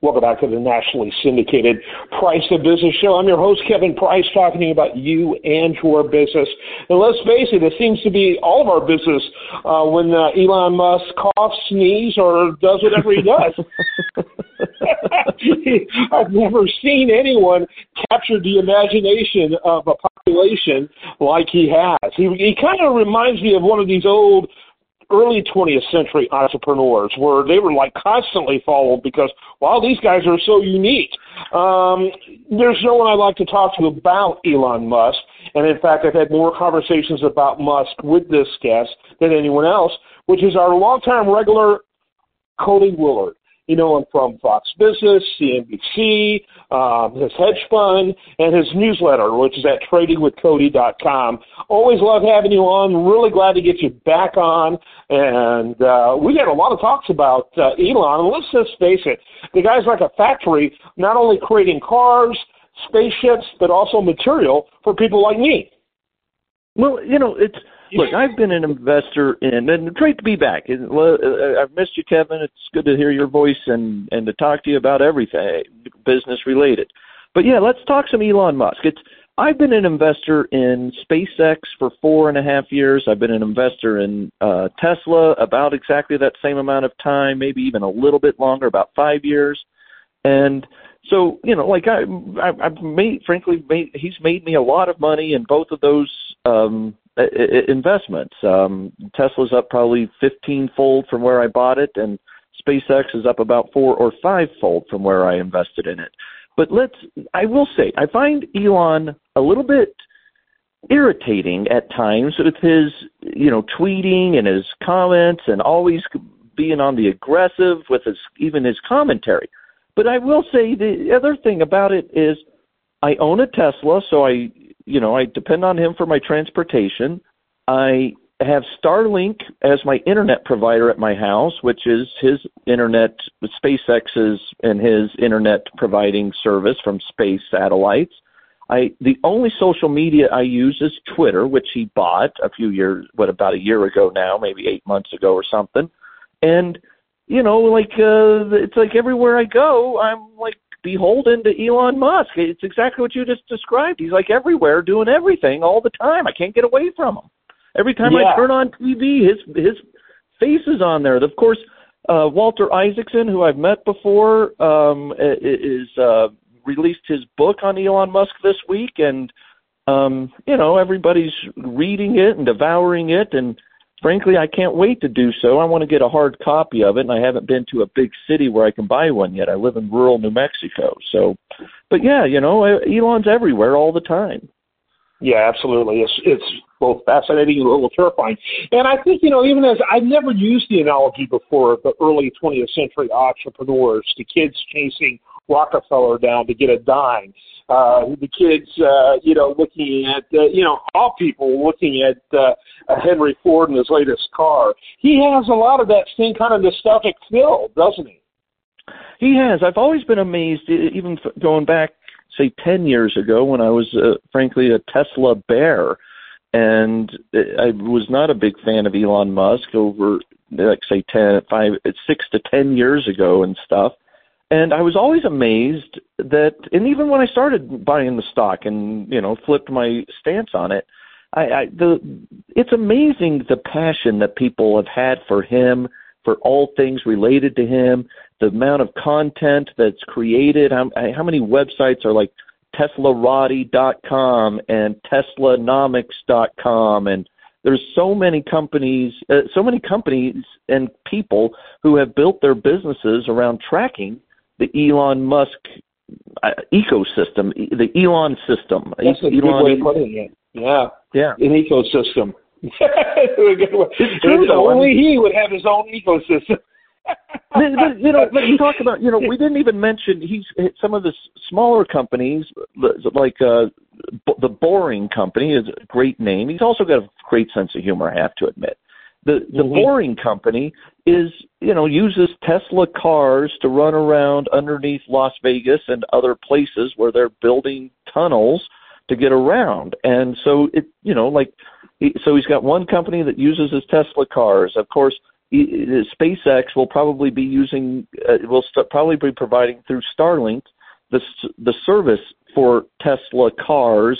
Welcome back to the nationally syndicated Price of Business Show. I'm your host, Kevin Price, talking to you about you and your business. And let's face it, it seems to be all of our business uh, when uh, Elon Musk coughs, sneezes, or does whatever he does. I've never seen anyone capture the imagination of a population like he has. He, he kind of reminds me of one of these old early 20th century entrepreneurs where they were like constantly followed because, wow, these guys are so unique. Um, there's no one I like to talk to about Elon Musk. And in fact, I've had more conversations about Musk with this guest than anyone else, which is our longtime regular Cody Willard. You know him from Fox Business, CNBC, um, his hedge fund, and his newsletter, which is at tradingwithcody.com. Always love having you on. Really glad to get you back on. And uh, we had a lot of talks about uh, Elon. And let's just face it, the guy's like a factory, not only creating cars, spaceships, but also material for people like me. Well, you know, it's look. I've been an investor in, and great to be back. Uh, I've missed you, Kevin. It's good to hear your voice and and to talk to you about everything business related. But yeah, let's talk some Elon Musk. It's I've been an investor in SpaceX for four and a half years. I've been an investor in uh, Tesla about exactly that same amount of time, maybe even a little bit longer, about five years. And so you know, like I, I I've made, frankly, made, he's made me a lot of money in both of those um, investments. Um, Tesla's up probably 15 fold from where I bought it, and SpaceX is up about four or five fold from where I invested in it. But let's, I will say, I find Elon a little bit irritating at times with his, you know, tweeting and his comments and always being on the aggressive with his, even his commentary. But I will say the other thing about it is I own a Tesla, so I you know, I depend on him for my transportation. I have Starlink as my internet provider at my house, which is his internet, SpaceX's and his internet providing service from space satellites. I the only social media I use is Twitter, which he bought a few years, what about a year ago now, maybe eight months ago or something. And you know, like uh, it's like everywhere I go, I'm like beholden to Elon Musk. It's exactly what you just described. He's like everywhere doing everything all the time. I can't get away from him. Every time yeah. I turn on TV, his his face is on there. Of course, uh, Walter Isaacson, who I've met before, um, is uh, released his book on Elon Musk this week, and um, you know everybody's reading it and devouring it, and frankly, I can't wait to do so. I want to get a hard copy of it, and I haven't been to a big city where I can buy one yet. I live in rural New Mexico, so. But yeah, you know, uh, Elon's everywhere all the time. Yeah, absolutely. It's it's both fascinating and a little terrifying. And I think you know, even as I've never used the analogy before, the early 20th century entrepreneurs, the kids chasing Rockefeller down to get a dime uh, the kids, uh, you know, looking at, uh, you know, all people looking at uh, Henry Ford in his latest car. He has a lot of that same kind of nostalgic feel, doesn't he? He has. I've always been amazed, even going back, say, 10 years ago when I was, uh, frankly, a Tesla bear. And I was not a big fan of Elon Musk over, like, say, ten, five, six to 10 years ago and stuff and I was always amazed that, and even when I started buying the stock and you know flipped my stance on it, I, I the it's amazing the passion that people have had for him, for all things related to him, the amount of content that's created. How, how many websites are like Teslarati.com and TeslaNomics.com and there's so many companies, uh, so many companies and people who have built their businesses around tracking the Elon Musk uh, ecosystem, the Elon system. That's a good way of putting it. Yeah, yeah, an ecosystem. it's true, though. Only I mean, he would have his own ecosystem. you know, but you talk about, you know, we didn't even mention he's some of the smaller companies like uh, the Boring Company is a great name. He's also got a great sense of humor, I have to admit. The the mm-hmm. Boring Company is you know uses Tesla cars to run around underneath Las Vegas and other places where they're building tunnels to get around. And so it you know like so he's got one company that uses his Tesla cars. Of course, SpaceX will probably be using uh, will st- probably be providing through Starlink the the service for Tesla cars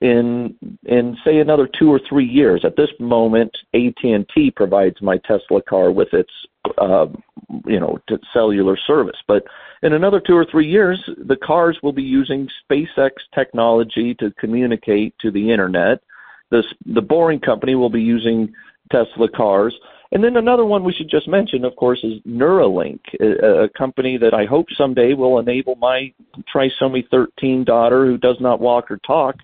in in say another two or three years. At this moment, AT and T provides my Tesla car with its uh, you know cellular service, but in another two or three years, the cars will be using SpaceX technology to communicate to the internet. The the Boring Company will be using Tesla cars. And then another one we should just mention, of course, is Neuralink, a, a company that I hope someday will enable my trisomy 13 daughter who does not walk or talk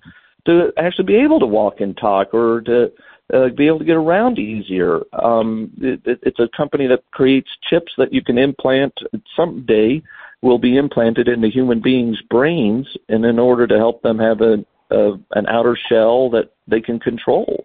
to actually be able to walk and talk or to uh, be able to get around easier. Um, it, it, it's a company that creates chips that you can implant someday will be implanted into human beings' brains, and in order to help them have a, a an outer shell that they can control.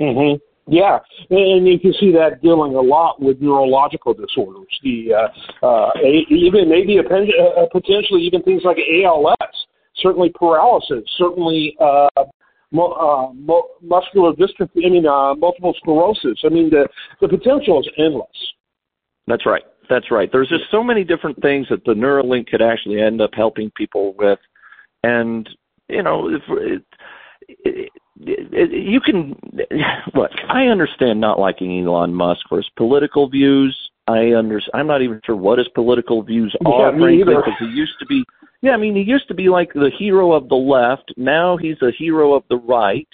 Mm-hmm. Yeah, and you can see that dealing a lot with neurological disorders. The uh, uh, even maybe a, uh, potentially even things like ALS certainly paralysis, certainly uh, mo- uh, mo- muscular dystrophy, I mean, uh, multiple sclerosis. I mean, the, the potential is endless. That's right. That's right. There's just so many different things that the Neuralink could actually end up helping people with. And, you know, if it, it, it, you can look. I understand not liking Elon Musk for his political views. I under. I'm not even sure what his political views are, yeah, frankly, because he used to be yeah, I mean, he used to be like the hero of the left. Now he's a hero of the right,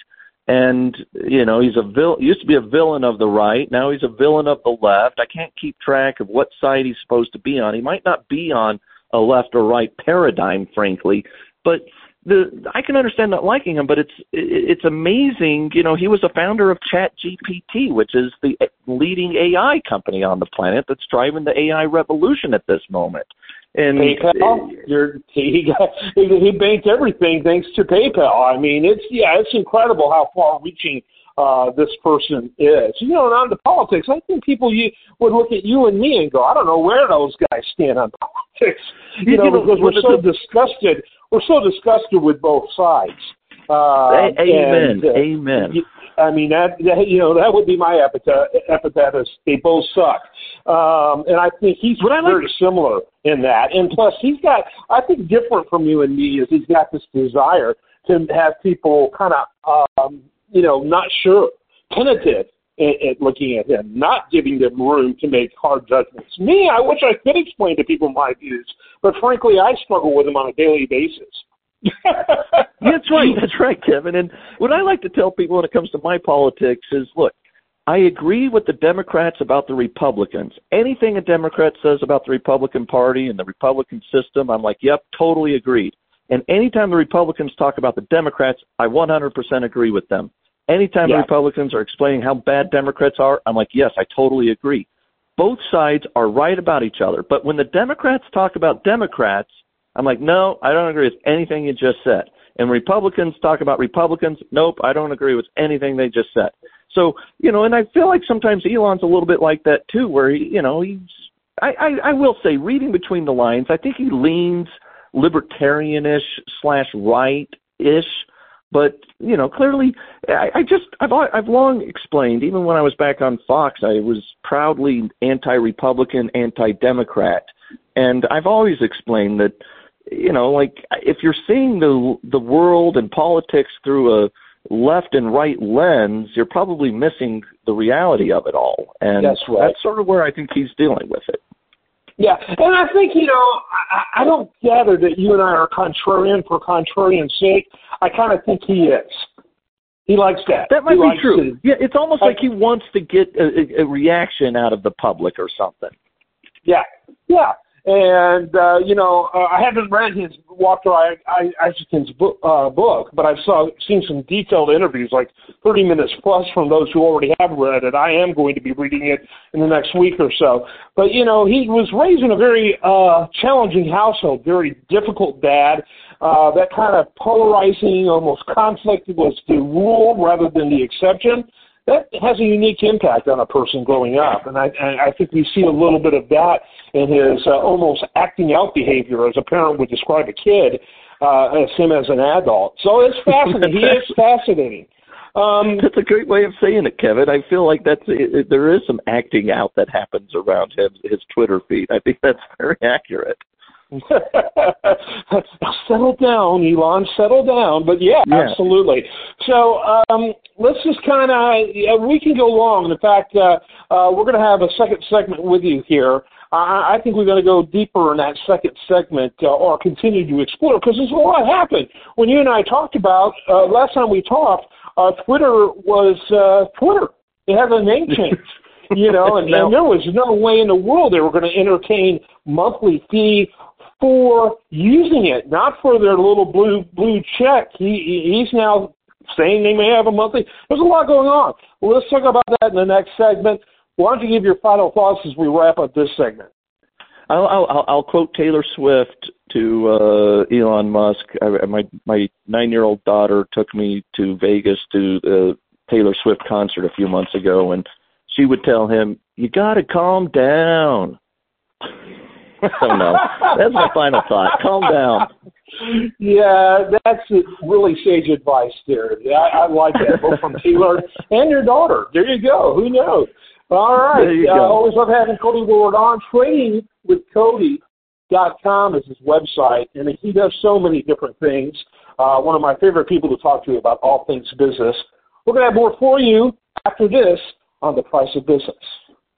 and you know, he's a vil- used to be a villain of the right. Now he's a villain of the left. I can't keep track of what side he's supposed to be on. He might not be on a left or right paradigm, frankly, but the I can understand not liking him, but it's it's amazing. You know, he was a founder of ChatGPT, which is the eh, leading AI company on the planet that's driving the AI revolution at this moment. And PayPal, you're, he got he banked everything thanks to PayPal. I mean, it's yeah, it's incredible how far-reaching uh, this person is. You know, and on the politics, I think people you would look at you and me and go, I don't know where those guys stand on politics. You, you know, know, because we're so disgusted. We're so disgusted with both sides. Uh, amen. And, uh, amen. I mean that, that you know that would be my epithet. Epithet is they both suck, um, and I think he's but very similar in that. And plus, he's got I think different from you and me is he's got this desire to have people kind of um, you know not sure, tentative at, at looking at him, not giving them room to make hard judgments. Me, I wish I could explain to people my views, but frankly, I struggle with them on a daily basis. that's right. That's right, Kevin. And what I like to tell people when it comes to my politics is, look, I agree with the Democrats about the Republicans. Anything a Democrat says about the Republican Party and the Republican system, I'm like, yep, totally agreed. And anytime the Republicans talk about the Democrats, I 100% agree with them. Anytime yeah. the Republicans are explaining how bad Democrats are, I'm like, yes, I totally agree. Both sides are right about each other. But when the Democrats talk about Democrats, I'm like, no, I don't agree with anything you just said. And Republicans talk about Republicans. Nope, I don't agree with anything they just said. So, you know, and I feel like sometimes Elon's a little bit like that too, where he, you know, he's, I, I, I will say, reading between the lines, I think he leans libertarianish slash right-ish, but you know, clearly, I, I just, I've, I've long explained, even when I was back on Fox, I was proudly anti-Republican, anti-Democrat, and I've always explained that you know, like if you're seeing the the world and politics through a left and right lens, you're probably missing the reality of it all. And that's, right. that's sort of where I think he's dealing with it. Yeah, and I think you know, I, I don't gather that you and I are contrarian for contrarian's sake. I kind of think he is. He likes that. That might he be true. To, yeah, it's almost like he wants to get a, a reaction out of the public or something. Yeah, yeah. And uh, you know, uh, I haven't read his Walter I, I, Isaacson book, uh, book, but I've saw seen some detailed interviews, like 30 minutes plus, from those who already have read it. I am going to be reading it in the next week or so. But you know, he was raised in a very uh, challenging household, very difficult dad. Uh, that kind of polarizing, almost conflict was the rule rather than the exception that has a unique impact on a person growing up, and I, I think we see a little bit of that in his uh, almost acting out behavior as a parent would describe a kid uh, as him as an adult. So it's fascinating. he is fascinating. Um, that's a great way of saying it, Kevin. I feel like that's it, there is some acting out that happens around him, his Twitter feed. I think that's very accurate. settle down, Elon. Settle down. But yeah, yeah. absolutely. So um, let's just kind of we can go long. In fact, uh, uh, we're going to have a second segment with you here. I, I think we're going to go deeper in that second segment uh, or continue to explore because there's a lot happened. When you and I talked about uh, last time we talked, uh, Twitter was uh, Twitter. It had a name change. you know, and, and there was no way in the world they were going to entertain monthly fee for using it, not for their little blue blue check. He he's now saying they may have a monthly. There's a lot going on. Well, let's talk about that in the next segment. Why don't you give your final thoughts as we wrap up this segment? I'll I'll, I'll quote Taylor Swift to uh, Elon Musk. I, my my nine year old daughter took me to Vegas to the Taylor Swift concert a few months ago, and she would tell him, "You got to calm down." So no, that's my final thought. Calm down. Yeah, that's really sage advice there. I, I like that, both from Taylor and your daughter. There you go. Who knows? All right. Uh, always love having Cody Willard on. Trading with Cody dot com is his website, and he does so many different things. Uh, one of my favorite people to talk to about all things business. We're going to have more for you after this on the price of business.